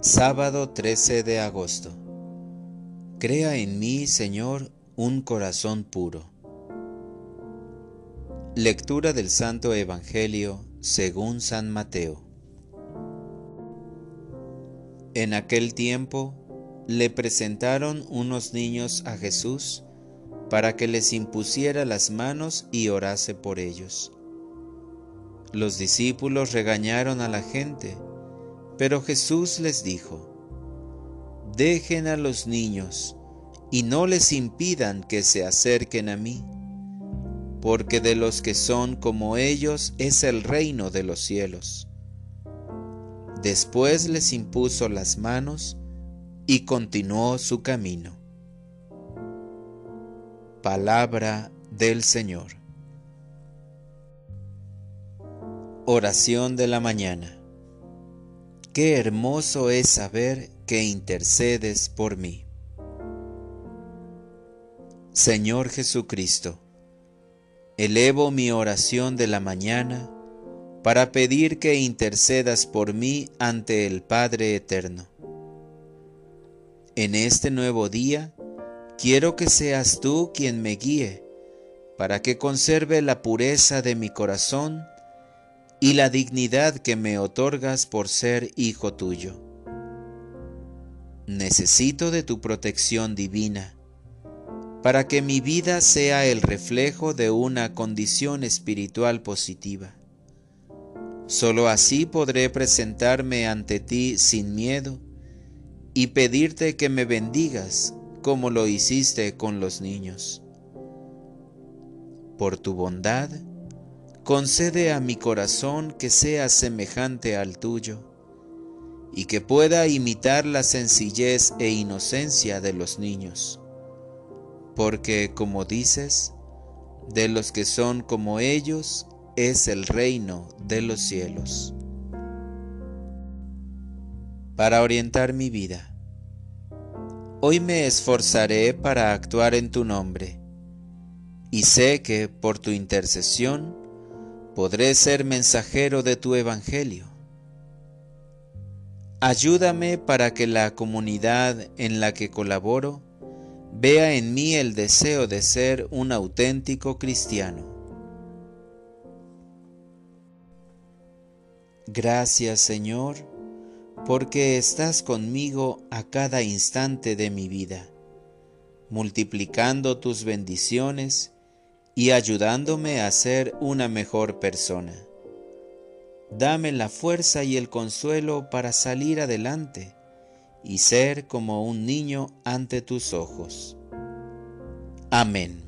Sábado 13 de agosto. Crea en mí, Señor, un corazón puro. Lectura del Santo Evangelio según San Mateo. En aquel tiempo le presentaron unos niños a Jesús para que les impusiera las manos y orase por ellos. Los discípulos regañaron a la gente pero Jesús les dijo, Dejen a los niños y no les impidan que se acerquen a mí, porque de los que son como ellos es el reino de los cielos. Después les impuso las manos y continuó su camino. Palabra del Señor. Oración de la mañana. Qué hermoso es saber que intercedes por mí. Señor Jesucristo, elevo mi oración de la mañana para pedir que intercedas por mí ante el Padre Eterno. En este nuevo día, quiero que seas tú quien me guíe, para que conserve la pureza de mi corazón y la dignidad que me otorgas por ser hijo tuyo. Necesito de tu protección divina para que mi vida sea el reflejo de una condición espiritual positiva. Solo así podré presentarme ante ti sin miedo y pedirte que me bendigas como lo hiciste con los niños. Por tu bondad, concede a mi corazón que sea semejante al tuyo, y que pueda imitar la sencillez e inocencia de los niños. Porque, como dices, de los que son como ellos es el reino de los cielos. Para orientar mi vida. Hoy me esforzaré para actuar en tu nombre, y sé que por tu intercesión podré ser mensajero de tu Evangelio. Ayúdame para que la comunidad en la que colaboro vea en mí el deseo de ser un auténtico cristiano. Gracias Señor, porque estás conmigo a cada instante de mi vida, multiplicando tus bendiciones y ayudándome a ser una mejor persona. Dame la fuerza y el consuelo para salir adelante y ser como un niño ante tus ojos. Amén.